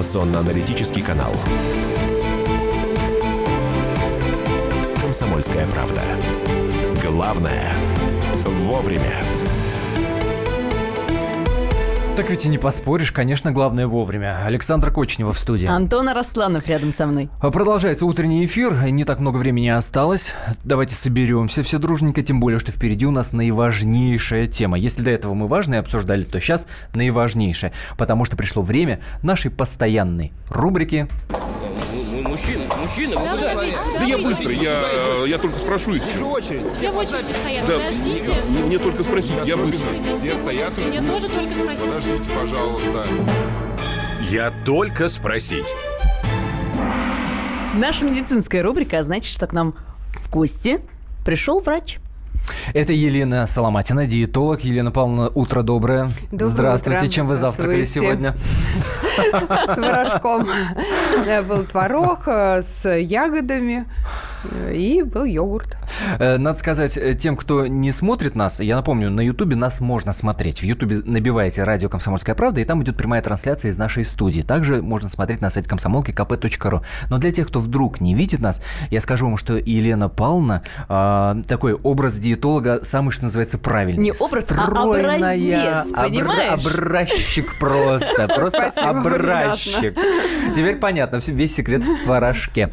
информационно-аналитический канал. «Комсомольская правда». Главное – вовремя. Так ведь и не поспоришь, конечно, главное вовремя. Александр Кочнева в студии. Антон Арасланов рядом со мной. А Продолжается утренний эфир, не так много времени осталось. Давайте соберемся все дружненько, тем более, что впереди у нас наиважнейшая тема. Если до этого мы важные обсуждали, то сейчас наиважнейшая, потому что пришло время нашей постоянной рубрики Мужчина, мужчина, Да, вы куда? подождите, Да я быстро, я, я только спрошу Все в очереди стоят, Да, подождите. мне, мне только спросить, я быстро. Все стоят. Мне тоже только спросить. Подождите, пожалуйста. Я только спросить. Наша медицинская рубрика а значит, что к нам в гости пришел врач. Это Елена Соломатина, диетолог. Елена Павловна, утро доброе. Доброе Здравствуйте. утро. Чем вы завтракали сегодня? Творожком. Был творог э, с ягодами и был йогурт. Э, Надо сказать, э, тем, кто не смотрит нас, я напомню, на Ютубе нас можно смотреть. В Ютубе набиваете «Радио Комсомольская правда», и там идет прямая трансляция из нашей студии. Также можно смотреть на сайте комсомолки kp.ру. Но для тех, кто вдруг не видит нас, я скажу вам, что Елена Павловна э, такой образ диетолога самый, что называется, правильный. Не образ, а Стройная, образец, обра- понимаешь? Образчик просто, просто образчик. Теперь понятно, весь секрет в творожке.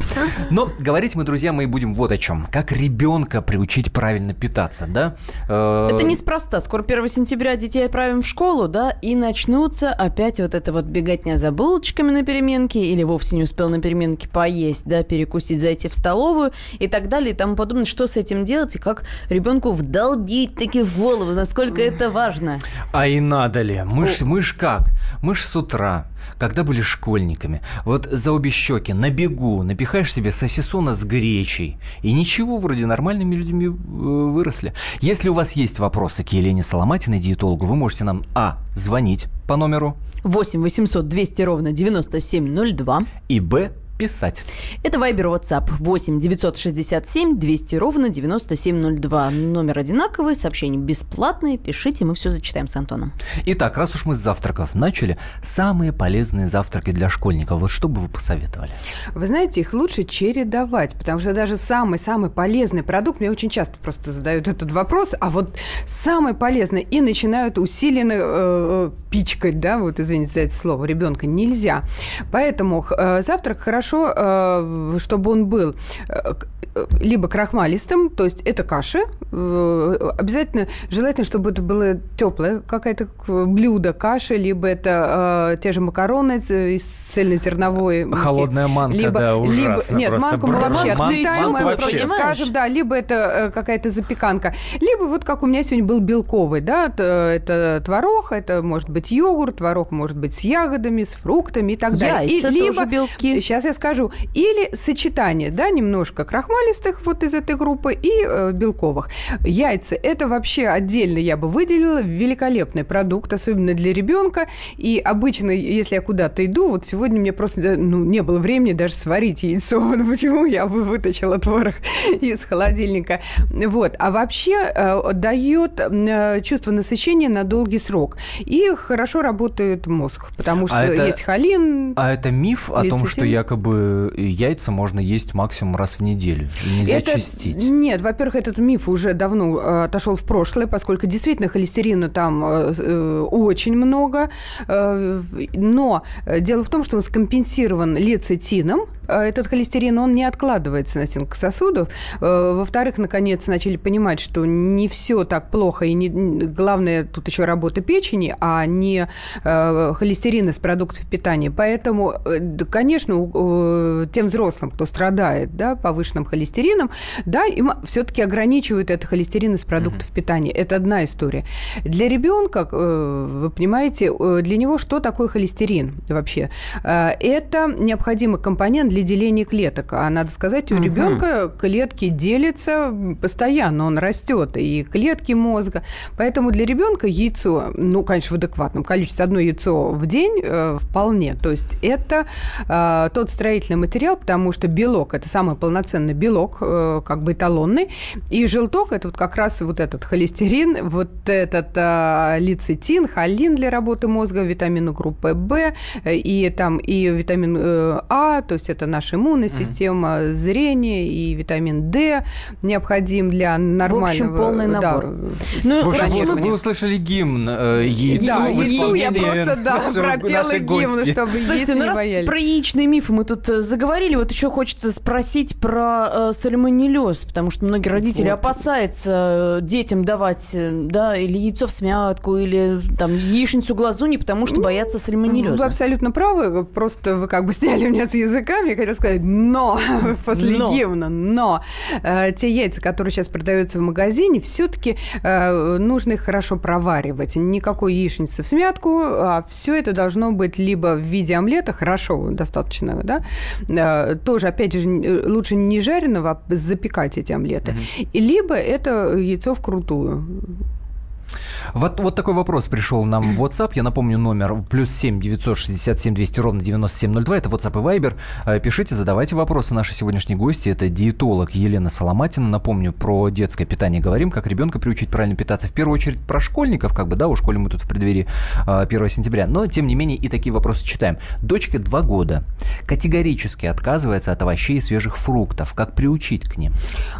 Но говорить мы, друзья мои, будем вот о чем. Как ребенка приучить правильно питаться, да? Э, Это неспроста. Скоро 1 сентября детей отправим в школу, да, и начнутся опять вот это вот беготня за булочками на переменке или вовсе не успел на переменке поесть, да, перекусить, зайти в столовую и так далее и тому подобное. Что с этим делать и как ребенку вдолбить таки в голову, насколько это важно. А и надо ли? Мы ж, мы ж как? Мы ж с утра, когда были школьниками, вот за обе щеки, на бегу, напихаешь себе сосисона с гречей, и ничего, вроде нормальными людьми э, выросли. Если у вас есть вопросы к Елене Соломатиной, диетологу, вы можете нам, а, звонить по номеру, 8 800 200 ровно 9702. и, б, писать. Это Вайбер WhatsApp 8 967 200 ровно 9702. Номер одинаковый, сообщения бесплатные. Пишите, мы все зачитаем с Антоном. Итак, раз уж мы с завтраков начали, самые полезные завтраки для школьников, вот что бы вы посоветовали? Вы знаете, их лучше чередовать, потому что даже самый-самый полезный продукт, мне очень часто просто задают этот вопрос, а вот самый полезный, и начинают усиленно э, э, пичкать, да, вот извините за это слово, ребенка нельзя. Поэтому э, завтрак хорошо, э, чтобы он был. Э, либо крахмалистым, то есть это каши, э, обязательно, желательно, чтобы это было теплое какое-то блюдо каши, либо это э, те же макароны э, из цельнозерновой муки. Холодная манка, либо, да, либо, ужасно нет, просто. манку мы вообще отметаем, вообще. скажем, да, либо это э, какая-то запеканка, либо вот как у меня сегодня был белковый, да, это творог, это может быть йогурт, творог может быть с ягодами, с фруктами и так далее. Яйца и, либо, тоже белки. Сейчас я скажу. Или сочетание, да, немножко крахмалистых вот из этой группы и э, белковых. Яйца – это вообще отдельно я бы выделила великолепный продукт, особенно для ребенка. И обычно, если я куда-то иду, вот сегодня мне просто э, ну, не было времени даже сварить яйцо. Ну, почему я бы вытащила творог из холодильника? Вот. А вообще э, дает э, чувство насыщения на долгий срок. И хорошо работает мозг, потому что А это- есть холин. А это миф о том, что якобы яйца можно есть максимум раз в неделю. Нельзя Это- чистить. Нет, во-первых, этот миф уже давно э, отошел в прошлое, поскольку действительно холестерина там э, э, очень много. Э, но э, дело в том, что он скомпенсирован лецитином. Э, Этот холестерин, он не откладывается на стенках сосудов. Э, Во-вторых, наконец начали понимать, что не все так плохо, и не, главное тут еще работа печени, а не э, холестерин из продуктов питания. Поэтому, конечно, тем взрослым, кто страдает да, повышенным холестерином, да, им все-таки ограничивают это холестерин из продуктов питания. Это одна история. Для ребенка, вы понимаете, для него что такое холестерин вообще? Это необходимый компонент для для деления клеток. А надо сказать, у Мгм. ребенка клетки делятся постоянно, он растет, и клетки мозга. Поэтому для ребенка яйцо, ну, конечно, в адекватном количестве, одно яйцо в день э, вполне. То есть это э, тот строительный материал, потому что белок – это самый полноценный белок, э, как бы эталонный, и желток – это вот как раз вот этот холестерин, вот этот э, лецитин, холин для работы мозга, витамины группы В, э, и там и витамин э, А, то есть это наша иммунная система, зрение, и витамин D необходим для нормального... полный да, набор. Ну, В общем, раньше вы, мы- вы услышали гимн э, яйцу Да, в яйцу я просто, да, нашего- пропела гимн, чтобы Слушайте, ну не раз боялись. про яичные мифы мы тут э, заговорили, вот еще хочется спросить про э, сальмонеллез, потому что многие родители Вот. опасаются э, детям давать, э, да, или яйцо в смятку, или там яичницу глазуньи, потому что боятся Вы сальмонеллеза. абсолютно правы, просто вы как бы сняли меня с языка, мне хотел сказать «но» после Но. гимна, но э, те яйца, которые сейчас продаются в магазине, все-таки нужно их хорошо проваривать. Никакой яичницы в смятку, а все это должно быть либо в виде омлета, хорошо, достаточно, да, э, тоже, опять же, н- лучше не жареного, а запекать эти омлеты, И либо это яйцо вкрутую. Вот, вот такой вопрос пришел нам в WhatsApp. Я напомню, номер плюс 7 967 200 ровно 9702. Это WhatsApp и Viber. Э, Пишите, задавайте вопросы. Наши сегодняшние гости – это диетолог Елена Соломатина. Напомню, про детское питание говорим, как ребенка приучить правильно питаться. В первую очередь про школьников, как бы, да, у школе мы тут в преддверии э, 1 сентября. Но, тем не менее, и такие вопросы читаем. Дочке 2 года. Категорически отказывается от овощей и свежих фруктов. Как приучить к ним?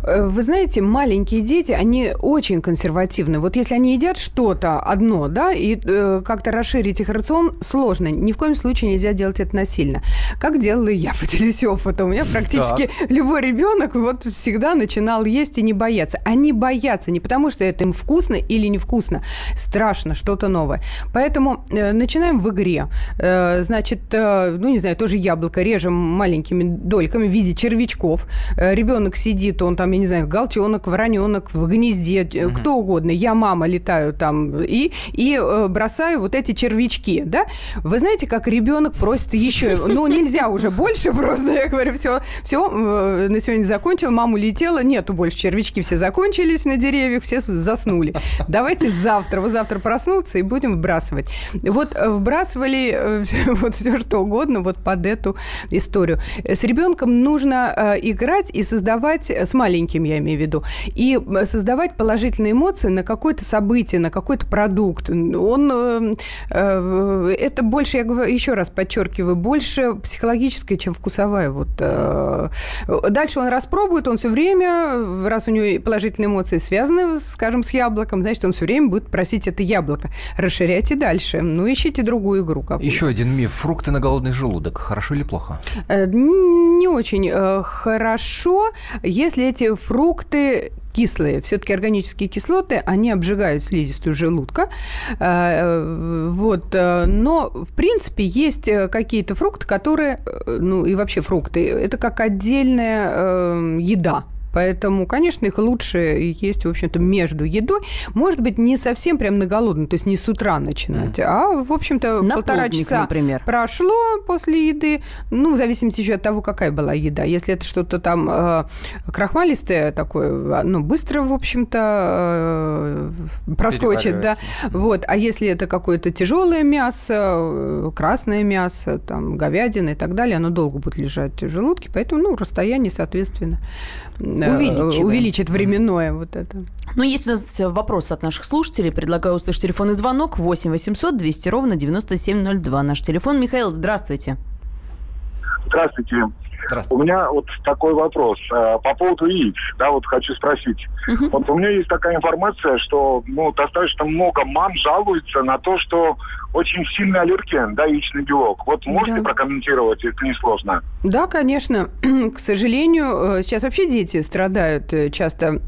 Э, Вы знаете, маленькие дети, они очень консервативны. Вот если они едят что-то одно, да, и э, как-то расширить их рацион сложно. Ни в коем случае нельзя делать это насильно. Как делала я, поделюсь опытом. У меня практически любой ребенок вот всегда начинал есть и не бояться. Они боятся не потому, что это им вкусно или невкусно. Страшно, что-то новое. Поэтому э, начинаем в игре. Э, значит, э, ну, не знаю, тоже яблоко режем маленькими дольками в виде червячков. Э, ребенок сидит, он там, я не знаю, галчонок, вороненок в гнезде, э, кто угодно. Я, мама, летаю там и, и э, бросаю вот эти червячки, да? Вы знаете, как ребенок просит еще, ну, нельзя уже больше просто, я говорю, все, все, на сегодня закончил, мама улетела, нету больше червячки, все закончились на деревьях, все заснули. Давайте завтра, вот завтра проснуться и будем выбрасывать. Вот э, вбрасывали э, вот все что угодно вот под эту историю. С ребенком нужно э, играть и создавать, э, с маленьким я имею в виду, и э, создавать положительные эмоции на какое-то событие, на какой-то продукт. Он, э, э, это больше, я говорю, еще раз подчеркиваю, больше психологическое, чем вкусовая. Вот, э, дальше он распробует, он все время, раз у него положительные эмоции связаны, скажем, с яблоком, значит, он все время будет просить это яблоко. Расширяйте дальше. Ну, ищите другую игру. Еще один миф. Фрукты на голодный желудок. Хорошо или плохо? Э, Не очень хорошо, если эти фрукты кислые. Все-таки органические кислоты, они обжигают слизистую желудка. Э, Вот. э, Но, в принципе, есть э, какие-то фрукты, которые, ну и вообще фрукты, это как отдельная э, еда. Поэтому, конечно, их лучше есть, в общем-то, между едой. Может быть, не совсем прям на голодный, то есть не с утра начинать, а, в общем-то, На полтора полдник, часа например. прошло после еды, ну, в зависимости еще от того, какая была еда. Если это что-то там э, крахмалистое такое, ну, быстро, в общем-то, э, проскочит, да. Вот. А если это какое-то тяжелое мясо, э, красное мясо, там, говядина и так далее, оно долго будет лежать в желудке, поэтому, ну, расстояние, соответственно, э, Увеличиваем. увеличит временное вот это. Ну, есть у нас вопрос от наших слушателей. Предлагаю услышать телефонный звонок 8 800 200 ровно 9702. Наш телефон. Михаил, здравствуйте. Здравствуйте. У меня вот такой вопрос э, по поводу яиц. Да, вот хочу спросить. Мгм. Вот у меня есть такая информация, что ну, достаточно много мам жалуются на то, что очень сильный аллерген, да, яичный белок. Вот можете Да. прокомментировать, это несложно. Да, конечно. К сожалению, э, сейчас вообще дети страдают э, часто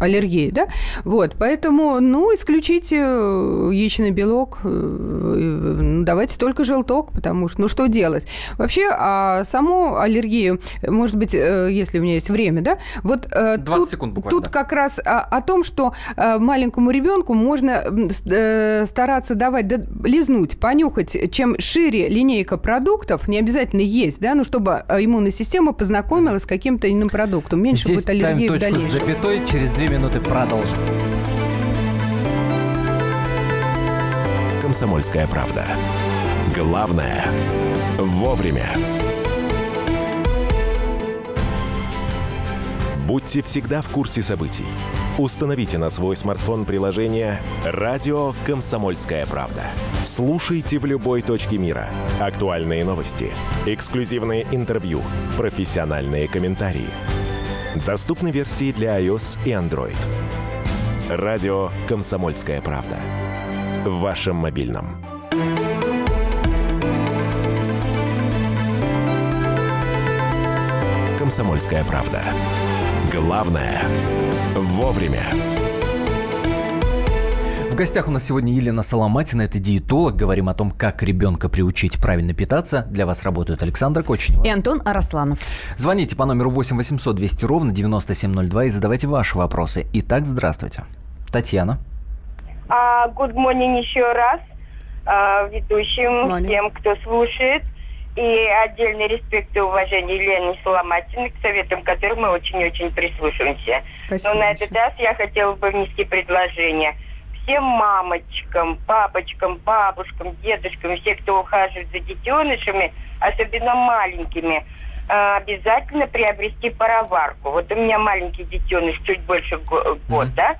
аллергии, да? Вот, поэтому, ну, исключите э, яичный белок, э, э, давайте только желток, потому что, ну, что делать? Вообще, а саму аллергию, может быть, если у меня есть время, да, вот 20 тут, секунд буквально, тут да. как раз о, о том, что маленькому ребенку можно стараться давать, да, лизнуть, понюхать, чем шире линейка продуктов, не обязательно есть, да, ну, чтобы иммунная система познакомилась с каким-то иным продуктом, меньше Здесь будет аллергии в точку с запятой, через две минуты продолжим. «Комсомольская правда». Главное – вовремя. Будьте всегда в курсе событий. Установите на свой смартфон приложение «Радио Комсомольская правда». Слушайте в любой точке мира. Актуальные новости, эксклюзивные интервью, профессиональные комментарии. Доступны версии для iOS и Android. Радио «Комсомольская правда». В вашем мобильном. «Комсомольская правда». Главное – вовремя. В гостях у нас сегодня Елена Соломатина, это диетолог. Говорим о том, как ребенка приучить правильно питаться. Для вас работают Александр Кочнева. И Антон Арасланов. Звоните по номеру 8 800 200 ровно 9702 и задавайте ваши вопросы. Итак, здравствуйте. Татьяна. А, Good morning еще раз а, ведущим, Morning. всем, кто слушает. И отдельный респект и уважение Елене Соломатиной, к советам которых мы очень-очень прислушиваемся. Спасибо Но на этот раз я хотела бы внести предложение всем мамочкам, папочкам, бабушкам, дедушкам, все, кто ухаживает за детенышами, особенно маленькими, а, обязательно приобрести пароварку. Вот у меня маленький детеныш, чуть больше го- года,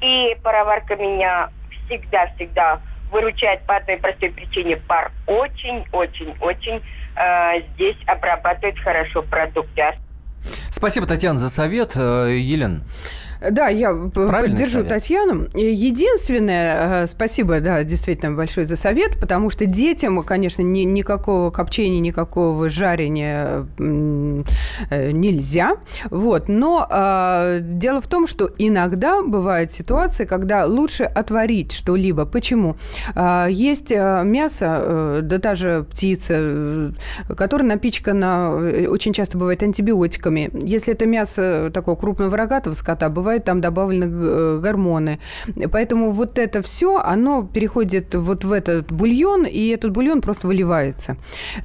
и пароварка меня всегда-всегда выручает по одной простой причине. Пар очень-очень-очень э, здесь обрабатывает хорошо продукты. А Спасибо, Татьяна, за совет. Э, Елен, Да, я Правильный поддержу совет. Татьяну. Единственное, э, спасибо, да, действительно большое за совет, потому что детям, конечно, ни- никакого копчения, никакого жарения э, нельзя. Вот. Но э, дело в том, что иногда бывают ситуации, когда лучше отварить что-либо. Почему? А, Есть э, мясо, э, да даже птица, э, которая напичкана, э, очень часто бывает антибиотиками. Если это мясо такого крупного рогатого скота, бывает там добавлены э, гормоны. Поэтому вот это все, оно переходит вот в этот бульон, и этот бульон просто выливается.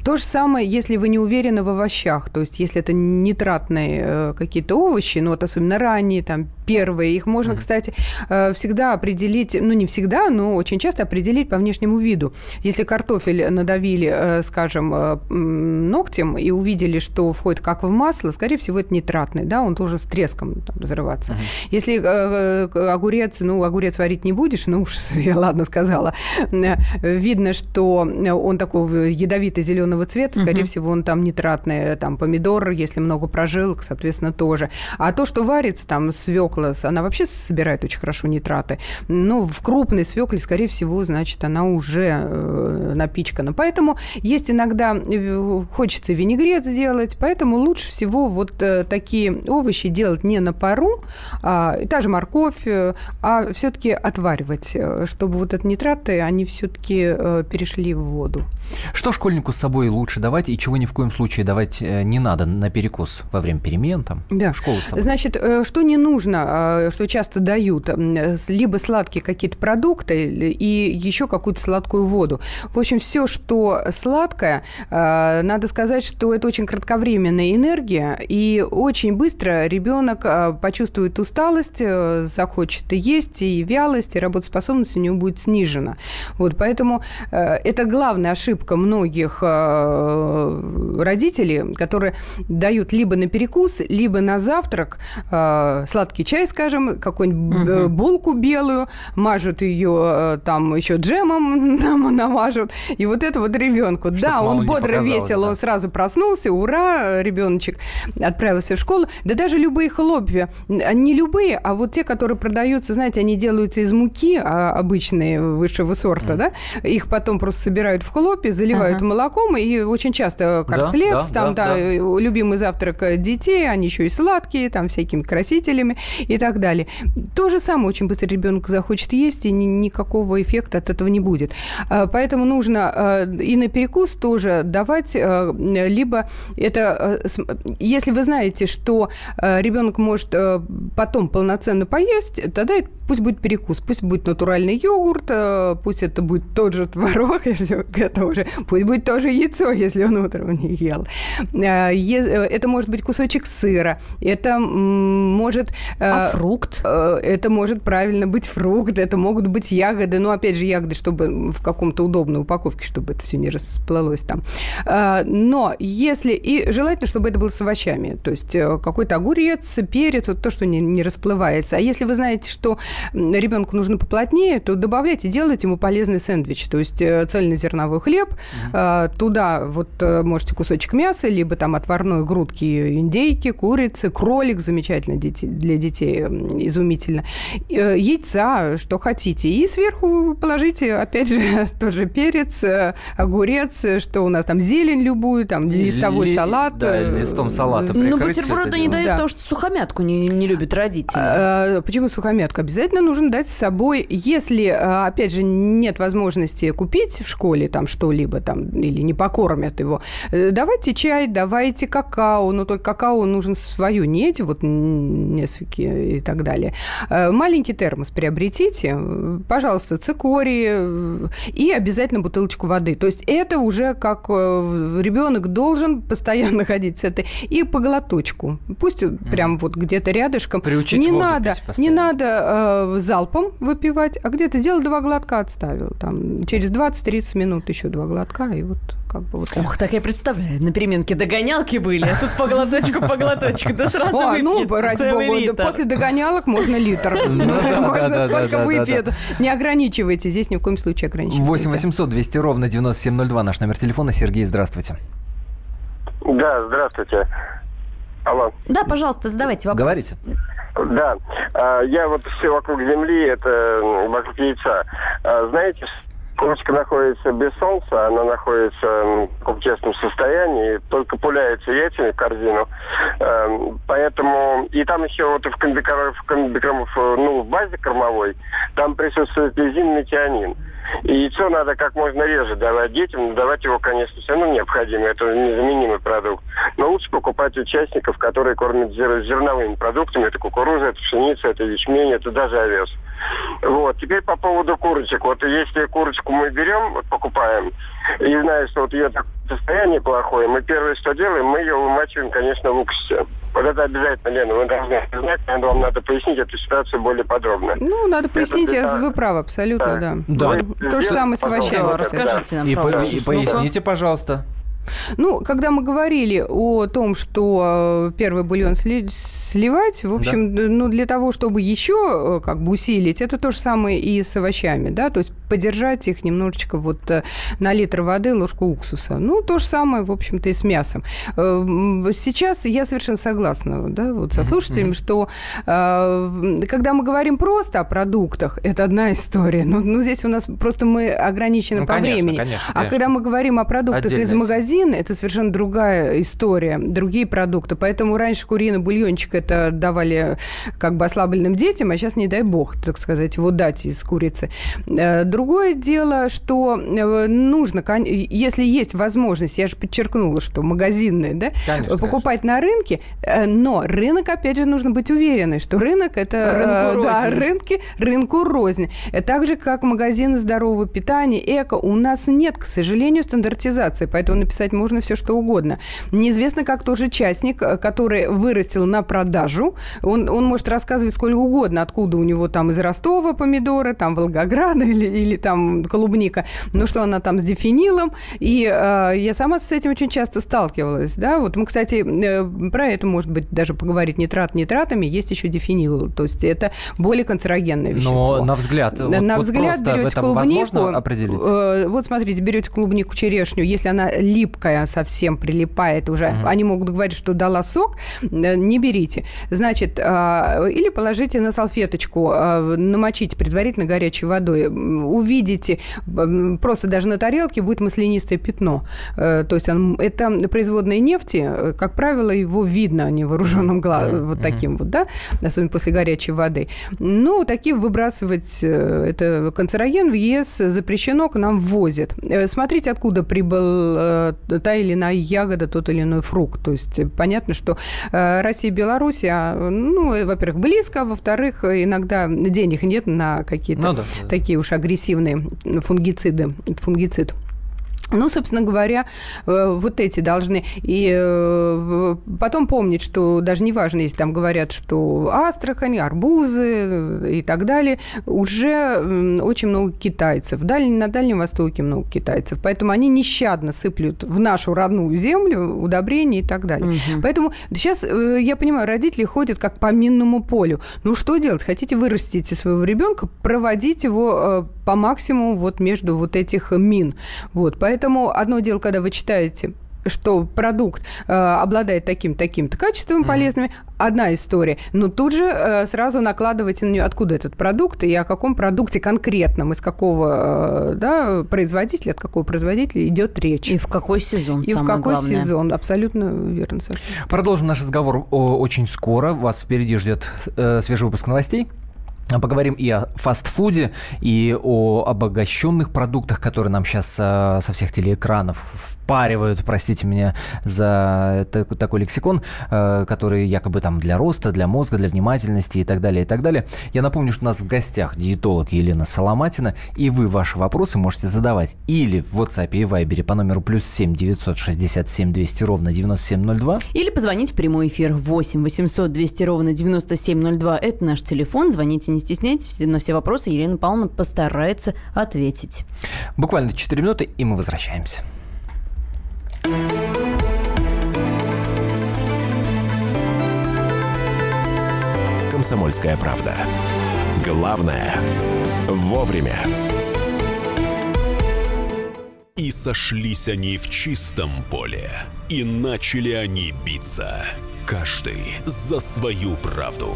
То же самое, если вы не уверены в овощах, то есть если это нитратные э, какие-то овощи, ну вот особенно ранние, там первые, их можно, кстати, э, всегда определить, ну не всегда, но очень часто определить по внешнему виду. Если картофель надавили, скажем, ногтем и увидели, что входит как в масло, скорее всего, это нитратный, да, он тоже с треском там, взрываться. Если э, э, огурец, ну, огурец варить не будешь, ну уж я ладно сказала, Э, видно, что он такого ядовито-зеленого цвета, скорее всего, он там нитратный, э, там помидор, если много прожилок, соответственно, тоже. А то, что варится, там свекла, она вообще собирает очень хорошо нитраты. Ну, в крупной свекле, скорее всего, значит, она уже э, напичкана. Поэтому есть иногда, э, хочется винегрет сделать, поэтому лучше всего вот э, такие овощи делать не на пару, а, и та же морковь, э, а все-таки отваривать, э, чтобы вот эти нитраты, они все-таки перешли в воду. что школьнику с собой лучше давать и чего ни в коем случае давать э, не надо на перекус во время перемен там? Да. В школу с собой. Значит, э, что не нужно, э, что часто дают, э, либо сладкие какие-то продукты и еще какую-то сладкую воду. В общем, все, что сладкое, э, надо сказать, что это очень кратковременная энергия, и очень быстро ребенок э, почувствует усталость, э, захочет и есть, и вялость, и работоспособность у него будет снижена. Вот, поэтому э, это главная ошибка многих э, родителей, которые дают либо на перекус, либо на завтрак э, сладкий чай, скажем, какую-нибудь э, булку белую, мажут ее э, там еще джемом нам намажут, и вот это вот ребенку. Да, мало он бодро весел, да. он сразу проснулся, ура, ребеночек отправился в школу. Да даже любые хлопья, не любые, а вот те, которые продаются, знаете, они делаются из муки а, обычные, высшего сорта, да? Их потом просто собирают в хлопе, заливают Ага. молоком, и очень часто Да, корнфлекс, да, там, да, да, да. э, любимый завтрак детей, они еще и сладкие, там, всякими красителями и так далее. То же самое очень быстро ребенок захочет есть, и ни- никакого эффекта от этого не будет. А, Поэтому нужно э, и на перекус тоже давать, э, либо это, э, если вы знаете, что э, ребенок может э, потом полноценно поесть, тогда это пусть будет перекус, пусть будет натуральный йогурт, э, пусть это будет тот же творог, я к этому уже, пусть будет тоже яйцо, если он утром не ел. Э, э, Это может быть кусочек сыра, это может... А фрукт? Это может правильно быть фрукт, это могут быть ягоды, но опять же ягоды, чтобы в каком-то удобной упаковке, чтобы это все не расплылось там. Но если и желательно, чтобы это было с овощами, то есть какой-то огурец, перец, вот то, что не, не расплывается. А если вы знаете, что ребенку нужно поплотнее, то добавляйте, делайте ему полезный сэндвич, то есть э, цельнозерновой хлеб, а, туда вот э, можете кусочек мяса, либо там отварной грудки индейки, курицы, кролик замечательно дети- для детей, изумительно, Э, яйца, что хотите, и сверху положите, опять же, тот же перец, огурец, что у нас там зелень любую, там листовой Ли- салат. да, листом салата Ну, прикрыть бутерброды это не дают, Да. потому что сухомятку не, не любят родители. Э, Почему сухомятку? Обязательно нужно дать с собой. Если, э, опять же, нет возможности купить в школе там что-либо там или не покормят его, э, давайте чай, давайте какао, но только какао нужен свою, эти вот несколько и так далее. Маленький термос приобретите, пожалуйста, цикорий э, и обязательно бутылочку воды. То есть это уже как э, ребенок должен постоянно ходить с этой и по глоточку. Пусть прям вот где-то рядышком. Приучить не надо, не надо э, залпом выпивать, а где-то сделал два глотка, отставил. Там через 20-30 минут еще два глотка, и вот как бы вот так. Ох, так я представляю, на переменке догонялки были, а тут по глоточку, по глоточку, да сразу О, ну, ради бога, литр. после догонялок можно литр. Ну Можно сколько выпьет. Не ограничивайте, здесь ни в коем случае ограничивать 8 нельзя. 800 200 ровно 9702 наш номер телефона. Сергей, здравствуйте. Да, здравствуйте. Алло. Да, пожалуйста, задавайте вопрос. Говорите. Да, а, я вот все вокруг земли, это вокруг яйца. А, Знаете, курочка находится без солнца, она находится в таком тесном состоянии, только пуляется яйцами в корзину. Эм, Поэтому, и там еще вот в комбикормов, в комбикормов, ну, в базе кормовой, там присутствует лизин, метионин. И яйцо надо как можно реже давать детям, но давать его, конечно, все равно необходимо, это незаменимый продукт. Но лучше покупать участников, которые кормят зер- зерновыми продуктами, это кукуруза, это пшеница, это ячмень, это даже овес. Вот. Теперь по поводу курочек. Вот если курочку мы берем, вот покупаем, и знаем, что вот ее состояние плохое, мы первое, что делаем, мы ее вымачиваем, конечно, в уксусе. Вот это обязательно, Лена, вы должны это знать, наверное, вам надо пояснить эту ситуацию более подробно. Ну, надо пояснить, Это- я- вы правы, абсолютно, Да. да. Да. То же самое с овощами. Да, расскажите нам И, про по- и поясните, пожалуйста. Ну, когда мы говорили о том, что э, первый бульон сли- сливать, в общем, д- ну, для того, чтобы еще э, как бы усилить, это то же самое и с овощами, да, то есть подержать их немножечко вот э, на литр воды ложку уксуса. Ну, то же самое, в общем-то, и с мясом. Э, м, Сейчас я совершенно согласна, да, вот со слушателями, что э, когда мы говорим просто о продуктах, это одна история, но ну, здесь у нас просто мы ограничены Ну, по конечно, времени. конечно, А конечно. когда мы говорим о продуктах Отдельная из тема. Магазина, это совершенно другая история, другие продукты. Поэтому раньше куриный бульончик это давали как бы ослабленным детям, а сейчас, не дай бог, так сказать, его дать из курицы. Э, Другое дело, что э, нужно, если есть возможность, я же подчеркнула, что магазинные, да, Конечно, покупать на рынке, э, но рынок, опять же, нужно быть уверенной, что рынок это... Рынку да, рознь. рынки, рынку рознь. Так же, как магазины здорового питания, эко, у нас нет, к сожалению, стандартизации, поэтому написать можно все, что угодно. Неизвестно, как тот же частник, э, который вырастил на продажу, он, он может рассказывать сколько угодно, откуда у него там из Ростова помидоры, там Волгограда или, или там клубника, ну что она там с дефинилом, и э, я сама с этим очень часто сталкивалась, да, вот мы, кстати, э, про это, может быть, даже поговорить нитрат нитратами, есть еще дефинил, то есть это более канцерогенное вещество. Но на взгляд, вот- на вот взгляд берете клубнику, э, вот смотрите, берете клубнику, черешню, если она лип липкая совсем, прилипает уже. Угу. Они могут говорить, что дала сок, э, не берите. Значит, а, или положите на салфеточку, а, намочите предварительно горячей водой. Увидите, просто даже на тарелке будет маслянистое пятно. Э, то есть это производные нефти, э, как правило, его видно невооруженным глазом, вот таким вот, да, особенно после горячей воды. Ну, такие выбрасывать, это канцероген в ЕС запрещено, к нам ввозят. Смотрите, откуда прибыл та или иная ягода, тот или иной фрукт. То есть понятно, что Россия и Беларусь, а, ну, во-первых, близко, а во-вторых, иногда денег нет на какие-то ну, да, такие уж агрессивные фунгициды, фунгицид. Ну, собственно говоря, э, вот эти должны. И э, потом помнить, что даже неважно, если там говорят, что Астрахань, арбузы и так далее, уже очень много китайцев. На Дальнем Востоке много китайцев. Поэтому они нещадно сыплют в нашу родную землю удобрения и так далее. Угу. Поэтому сейчас, э, я понимаю, родители ходят как по минному полю. Ну, что делать? Хотите вырастить своего ребенка, проводить его по максимуму вот между вот этих мин. Вот. Поэтому Поэтому одно дело, когда вы читаете что продукт э, обладает таким таким-то качеством mm-hmm. полезными, одна история. Но тут же э, сразу накладывайте на нее, откуда этот продукт и о каком продукте конкретном, из какого э, да, производителя, от какого производителя идет речь. И в какой сезон, И в какой главное. сезон, абсолютно верно. Саша. Продолжим наш разговор очень скоро. Вас впереди ждет э, свежий выпуск новостей. Поговорим и о фастфуде, и о обогащенных продуктах, которые нам сейчас э, со всех телеэкранов впаривают, простите меня за такой лексикон, э, который якобы там для роста, для мозга, для внимательности и так далее, и так далее. Я напомню, что у нас в гостях диетолог Елена Соломатина, и вы ваши вопросы можете задавать или в WhatsApp и Viber по номеру плюс 7 967 200 ровно 9702. Или позвонить в прямой эфир 8 800 200 ровно 9702. Это наш телефон. Звоните не стесняйтесь, на все вопросы Елена Павловна постарается ответить. Буквально 4 минуты, и мы возвращаемся. «Комсомольская правда». Главное – вовремя. И сошлись они в чистом поле, и начали они биться – Каждый за свою правду.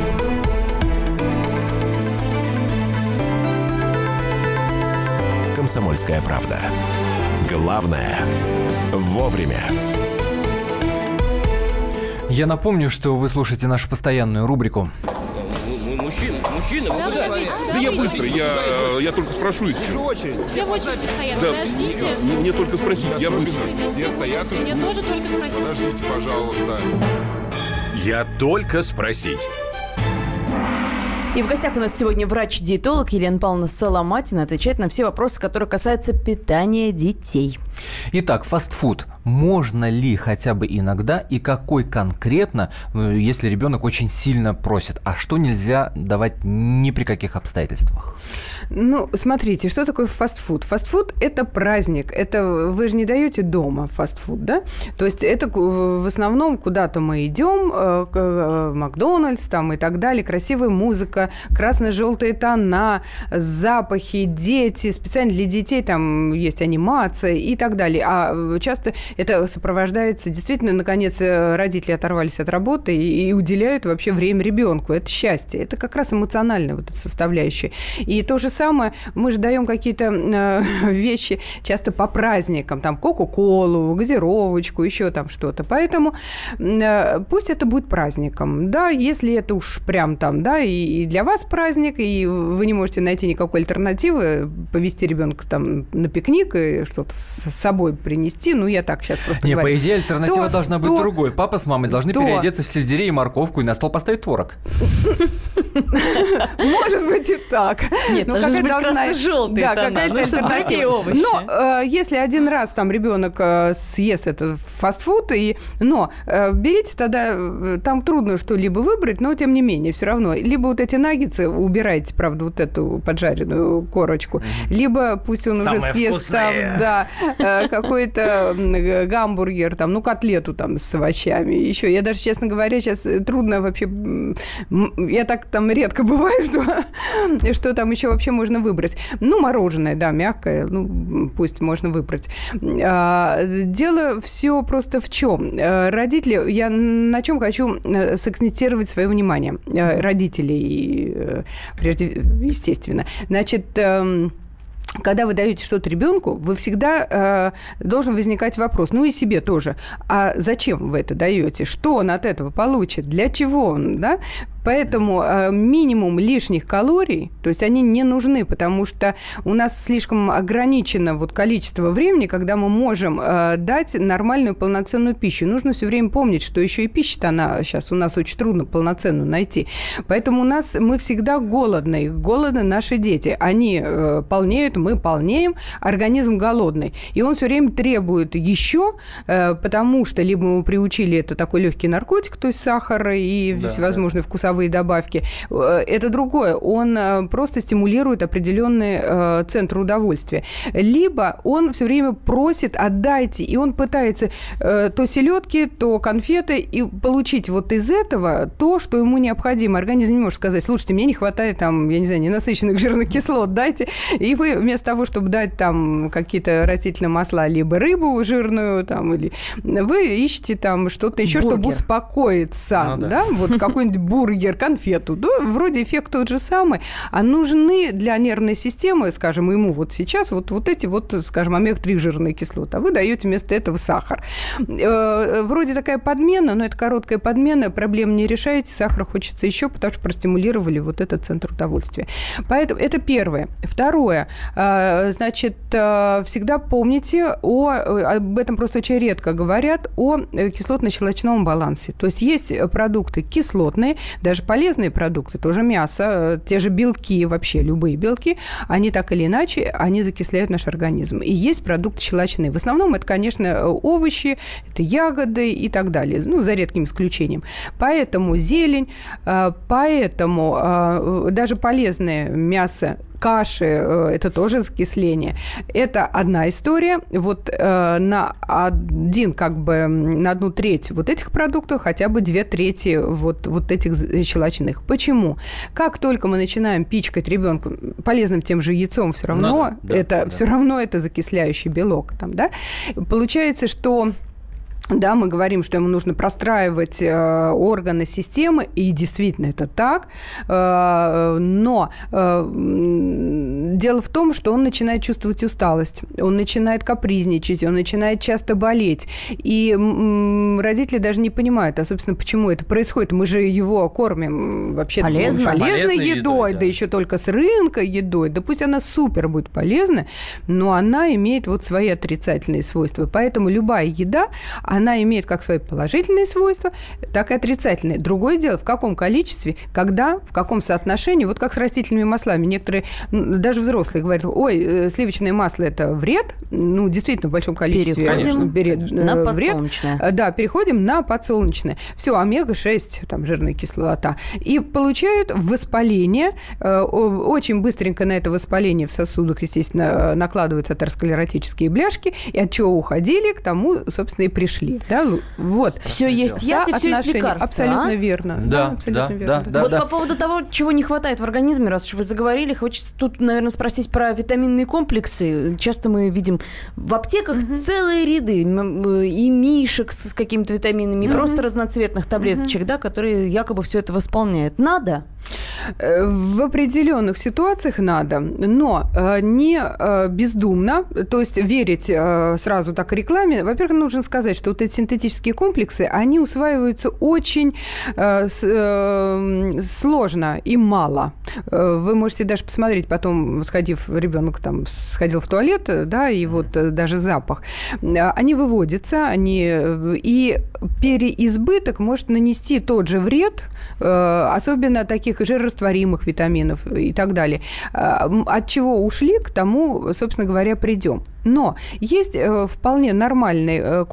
«Комсомольская правда». Главное – вовремя. Я напомню, что вы слушаете нашу постоянную рубрику Мужчина, мужчина, да, вы куда? Да, да я быстро, я, я только спрошу, если Вижу очередь. Все в очереди стоят, да, подождите. Мне, мне только спросить, я, я быстро. Все стоят Мне тоже только спросить. Подождите, пожалуйста. Я только спросить. И в гостях у нас сегодня врач-диетолог Елена Павловна Соломатина отвечает на все вопросы, которые касаются питания детей. Итак, фастфуд. Можно ли хотя бы иногда и какой конкретно, э, если ребенок очень сильно просит? А что нельзя давать ни при каких обстоятельствах? Ну, смотрите, что такое фастфуд? Фастфуд – это праздник. Это вы же не даете дома фастфуд, да? То есть это в основном куда-то мы идем, э, э, Макдональдс там и так далее, красивая музыка, красно-желтые тона, запахи, дети, специально для детей там есть анимация и так далее. А часто это сопровождается действительно, наконец, родители оторвались от работы и уделяют вообще время ребенку. Это счастье. Это как раз эмоциональная вот эта составляющая. И то же самое мы же даем какие-то э, вещи часто по праздникам, там Кока-Колу, газировочку, еще там что-то. Поэтому э, пусть это будет праздником. Да, если это уж прям там, да, и, и для вас праздник, и вы не можете найти никакой альтернативы, повести ребенка там на пикник и что-то с собой принести, ну, я так сейчас просто Не, говорю. по идее, альтернатива то- должна быть то- другой. Папа с мамой должны то- переодеться в сельдерей и морковку и на стол поставить творог. Может быть и так. Нет, Ну, должны быть должна- красно-желтые Да, тона, какая-то альтернатива. Но э, если один раз там ребенок э, съест этот фастфуд, и, но э, берите тогда, э, там трудно что-либо выбрать, но тем не менее все равно. Либо вот эти наггетсы убирайте, правда, вот эту поджаренную корочку, либо пусть он уже Самое съест там, вкусное. да, э, какой-то э, гамбургер, там, ну, котлету там с овощами. Еще, я даже, честно говоря, сейчас трудно вообще... Я так там редко бываю, что, что там еще вообще можно выбрать. Ну, мороженое, да, мягкое, ну, пусть можно выбрать. А, Дело все просто в чем. Родители, я на чем хочу э, сакцентировать свое внимание. Э, Родителей, э, прежде естественно. Значит, эм, когда вы даете что-то ребенку, вы всегда э, должен возникать вопрос, ну и себе тоже, а зачем вы это даете, что он от этого получит, для чего он, да? Поэтому э, минимум лишних калорий, то есть они не нужны, потому что у нас слишком ограничено вот количество времени, когда мы можем э, дать нормальную полноценную пищу. Нужно все время помнить, что еще и пища-то она сейчас у нас очень трудно полноценную найти. Поэтому у нас мы всегда голодные, голодны наши дети. Они э, полнеют, мы полнеем, организм голодный. И он все время требует еще, э, потому что либо мы приучили это такой легкий наркотик, то есть сахар и Да, всевозможные вкусовые добавки. Э, Это другое. Он э, просто стимулирует определенный э, центр удовольствия. Либо он все время просит отдайте, и он пытается то селедки, то конфеты и получить вот из этого то, что ему необходимо. Организм не может сказать, слушайте, мне не хватает там, я не знаю, ненасыщенных жирных кислот, дайте. И вы вместо того, чтобы дать там какие-то растительные масла, либо рыбу жирную, там, или вы ищете там что-то еще, чтобы Бургер. успокоиться. Ну да. да. вот какой-нибудь бургер, конфету. Да, вроде эффект тот же самый. А нужны для нервной системы, скажем, ему вот сейчас вот, вот эти вот, скажем, омега-3 жирные кислоты. А вы даете вместо этого сахар. Э, Вроде такая подмена, но это короткая подмена, проблем не решаете, сахара хочется еще, потому что простимулировали вот этот центр удовольствия. Поэтому это первое. Второе. э, Значит, э, всегда помните о, э, об этом просто очень редко говорят, о э, кислотно-щелочном балансе. То есть есть э, продукты кислотные, даже полезные продукты, тоже мясо, э, те же белки, вообще любые белки, они так или иначе, они закисляют наш организм. И есть продукты щелочные. В основном это, конечно, э, овощи, это ягоды и так далее, ну, за редким исключением. Поэтому зелень, э, поэтому даже полезное мясо каши, э, это тоже закисление. Это одна история. Вот э, на один, как бы, на одну треть вот этих продуктов хотя бы две трети вот, вот этих щелочных. Почему? Как только мы начинаем пичкать ребенка полезным тем же яйцом, все равно Ну да, да, это да. все равно это закисляющий белок, там, да? Получается, что да, мы говорим, что ему нужно простраивать э, органы системы, и действительно это так. Э, но э, дело в том, что он начинает чувствовать усталость, он начинает капризничать, он начинает часто болеть. И м, родители даже не понимают, а, собственно, почему это происходит. Мы же его кормим вообще Полезно. полезной Полезной едой, едой, да. да. еще только с рынка едой. Да пусть она супер будет полезна, но она имеет вот свои отрицательные свойства. Поэтому любая еда, она имеет как свои положительные свойства, так и отрицательные. Другое дело, в каком количестве, когда, в каком соотношении, вот как с растительными маслами. Некоторые, даже взрослые говорят, ой, э, сливочное масло – это вред. Ну, действительно, в большом количестве. Переходим Вред, на э, вред. подсолнечное. Э, Да, переходим на подсолнечное. Все, омега-6, там, жирная кислота. И получают воспаление. Очень быстренько на это воспаление в сосудах, естественно, накладываются атеросклеротические бляшки. И от чего уходили, к тому, собственно, и пришли. Да? Лу- Вот. Все есть яд и все есть лекарства. Абсолютно а? верно. Да, абсолютно да, верно. да, вот да. по поводу того, чего не хватает в организме, раз уж вы заговорили, хочется тут, наверное, спросить про витаминные комплексы. Часто мы видим в аптеках целые ряды и мишек с, какими-то витаминами, и просто разноцветных таблеточек, да, которые якобы все это восполняют. Надо? Э, В определенных ситуациях надо, но э, не э, бездумно, то есть верить сразу так рекламе. Во-первых, нужно сказать, что вот эти синтетические комплексы, они усваиваются очень э, э, сложно и мало. Э, вы можете даже посмотреть потом, сходив, ребенок там сходил в туалет, да, и вот э, даже запах. Э, они выводятся, они... И переизбыток может нанести тот же вред, э, особенно таких жирорастворимых витаминов и так далее. Э, от чего ушли, к тому, собственно говоря, придем. Но есть э, вполне нормальные э,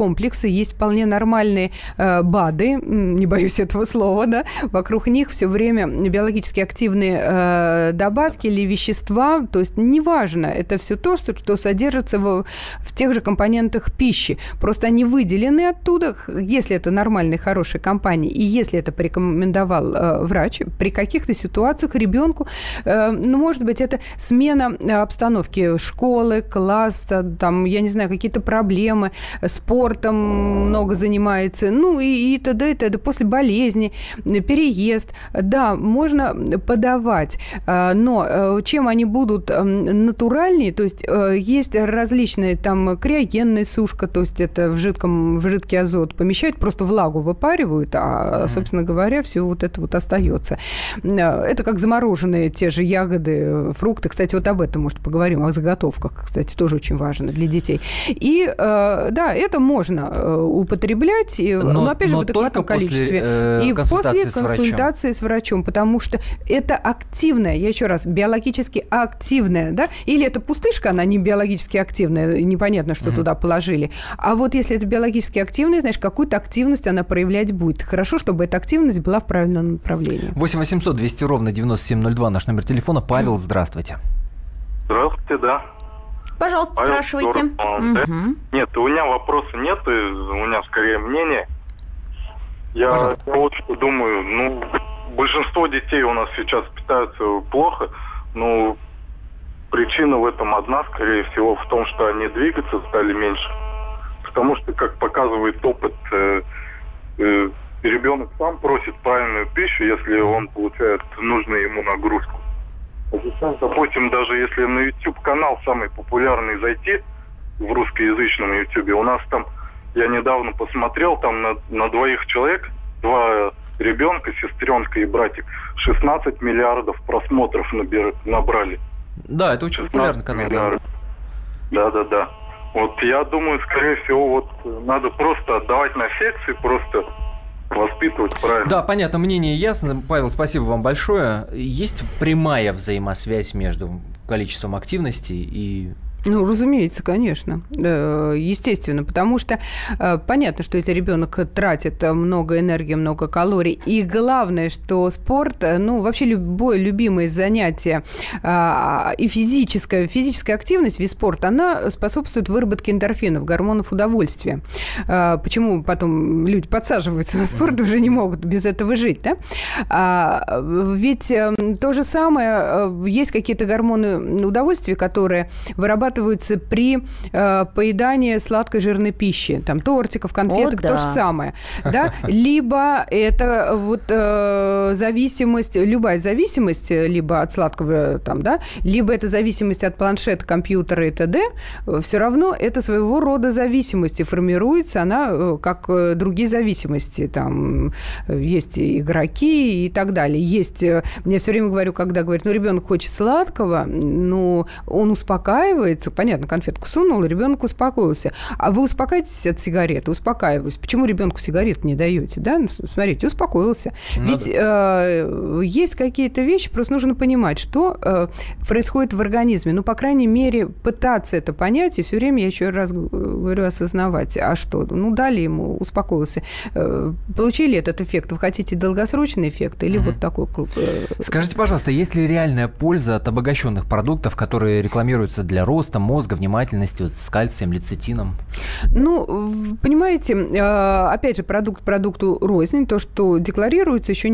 комплексы, есть вполне нормальные э, БАДы, не боюсь этого слова, да, вокруг них все время биологически активные добавки или вещества, то есть неважно, это все то, что, что содержится в, в тех же компонентах пищи, просто они выделены оттуда, если это нормальная, хорошая компания, и если это порекомендовал врач, при каких-то ситуациях ребенку, ну, может быть, это смена обстановки школы, класса, там, я не знаю, какие-то проблемы, спортом много занимается, ну и, и т.д. и т.д. После болезни, переезд. Да, можно подавать, а, но э, чем они будут натуральнее, то есть э, есть различные там криогенная сушка, то есть это в, жидком, в жидкий азот помещают, просто влагу выпаривают, а, собственно говоря, все вот это вот остается. Э, это как замороженные те же ягоды, фрукты. Кстати, вот об этом, может, поговорим, о заготовках, кстати, тоже очень важно для детей. И э, да, это можно э, употреблять, но, но опять же но в адекватном количестве. После, э, и после консультации с врачом. с врачом, потому что это активная, я еще раз, биологически активная, да, или это пустышка, она не биологически активная, непонятно, что угу. туда положили. А вот если это биологически активная, знаешь, какую-то активность она проявлять будет. Хорошо, чтобы эта активность была в правильном направлении. 8 800 200 ровно 9702 наш номер телефона. Павел, здравствуйте. Здравствуйте, да. Пожалуйста, Павел спрашивайте. угу. Нет, у меня вопроса нет, у меня скорее мнение. Я Пожалуйста. вот что думаю, ну, большинство детей у нас сейчас питаются плохо, но причина в этом одна, скорее всего, в том, что они двигаться стали меньше. Потому что, как показывает опыт, э, э, ребенок сам просит правильную пищу, если он получает нужную ему нагрузку. Сейчас, допустим, даже если на YouTube канал самый популярный зайти в русскоязычном YouTube, у нас там, я недавно посмотрел, там на, на двоих человек, два ребенка, сестренка и братик, 16 миллиардов просмотров набер, набрали. Да, это очень популярный канал. Миллиардов. Да, да, да. Вот я думаю, скорее всего, вот надо просто отдавать на секции, просто воспитывать правильно. Да, понятно, мнение ясно. Павел, спасибо вам большое. Есть прямая взаимосвязь между количеством активности и ну, разумеется, конечно. Естественно, потому что э, понятно, что если ребенок тратит много энергии, много калорий, и главное, что спорт, э, ну, вообще любое любимое занятие а, и физическая, физическая активность, вид спорта, она способствует выработке эндорфинов, гормонов удовольствия. Почему потом люди подсаживаются на спорт, уже не могут без этого жить, да? А, ведь эм, то же самое, э, есть какие-то гормоны удовольствия, которые вырабатываются вырабатываются при э, поедании сладкой жирной пищи, там тортиков, конфеток, О, да. то же самое, да, либо это вот э, зависимость, любая зависимость, либо от сладкого там, да, либо это зависимость от планшета, компьютера и т.д., все равно это своего рода зависимость, и формируется она э, как э, другие зависимости, там есть игроки и так далее, есть, э, я все время говорю, когда говорят, ну, ребенок хочет сладкого, ну, он успокаивает, нравится, понятно, конфетку сунул, ребенок успокоился. А вы успокаиваетесь от сигареты? Успокаиваюсь. Почему ребенку сигарет не даете? Да? Ну, смотрите, успокоился. Надо. Ведь э, есть какие-то вещи, просто нужно понимать, что э, происходит в организме. Ну, по крайней мере, пытаться это понять, и все время, я еще раз говорю, осознавать. А что? Ну, дали ему, успокоился. Э, получили этот эффект. Вы хотите долгосрочный эффект или угу. вот такой клуб? Э, Скажите, пожалуйста, есть ли реальная польза от обогащенных продуктов, которые рекламируются для роста ростом мозга, внимательностью, вот, с кальцием, лецитином? Ну, понимаете, а, опять же, продукт продукту рознь. То, что декларируется, еще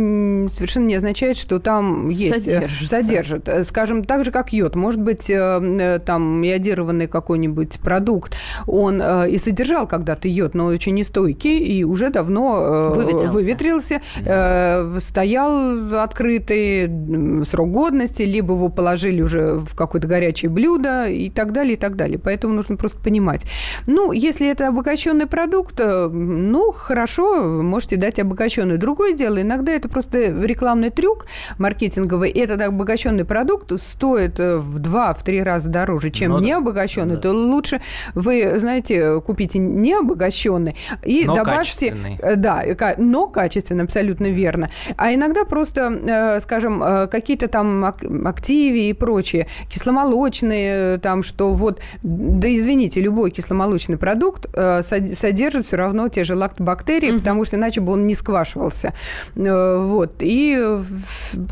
совершенно не означает, что там есть... Э, Содержится. Содержит. Э, скажем, так же, как йод. Может быть, э, там йодированный какой-нибудь продукт, он и содержал когда-то йод, но очень нестойкий, и уже давно выветрился, выветрился mm-hmm. стоял открытый срок годности, либо его положили уже в какое-то горячее блюдо и так так далее, и так далее. Поэтому нужно просто понимать. Ну, если это обогащенный продукт, э, ну, хорошо, можете дать обогащенный. Другое дело, иногда это просто рекламный трюк маркетинговый. Этот обогащенный продукт стоит э, в два, в три раза дороже, чем Ну да. не обогащенный, то лучше вы, знаете, купите не обогащенный и Но добавьте... качественный. Э, Да, но качественно, абсолютно верно. А иногда просто, скажем, какие-то там ак- активи и прочие, кисломолочные, там, что вот, да извините, любой кисломолочный продукт э, сод- содержит все равно те же лактобактерии, потому что иначе бы он не сквашивался. Э, Вот. И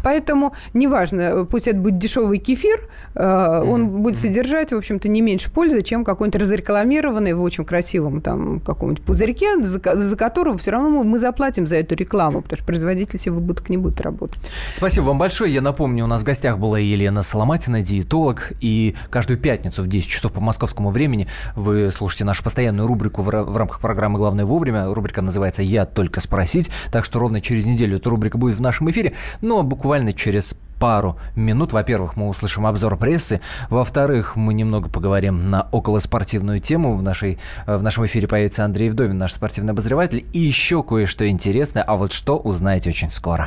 поэтому неважно, пусть это будет дешевый кефир, э, он будет содержать, в общем-то, не меньше пользы, чем какой-нибудь разрекламированный в очень красивом там каком-нибудь пузырьке, за, за которого все равно мы- заплатим за эту рекламу, потому что производитель себе в убыток не будет работать. Спасибо вам большое. Я напомню, у нас в гостях была Елена Соломатина, диетолог. И каждую пятницу в 10 часов по московскому времени вы слушаете нашу постоянную рубрику в, в рамках программы «Главное вовремя». Рубрика называется «Я только спросить». Так что ровно через неделю эта рубрика будет в нашем эфире. Ну, а буквально через пару минут. Во-первых, мы услышим обзор прессы. Во-вторых, мы немного поговорим на околоспортивную тему. В, нашей, э, в нашем эфире появится Андрей Вдовин, наш спортивный обозреватель. И еще кое-что интересное. А вот что узнаете очень скоро.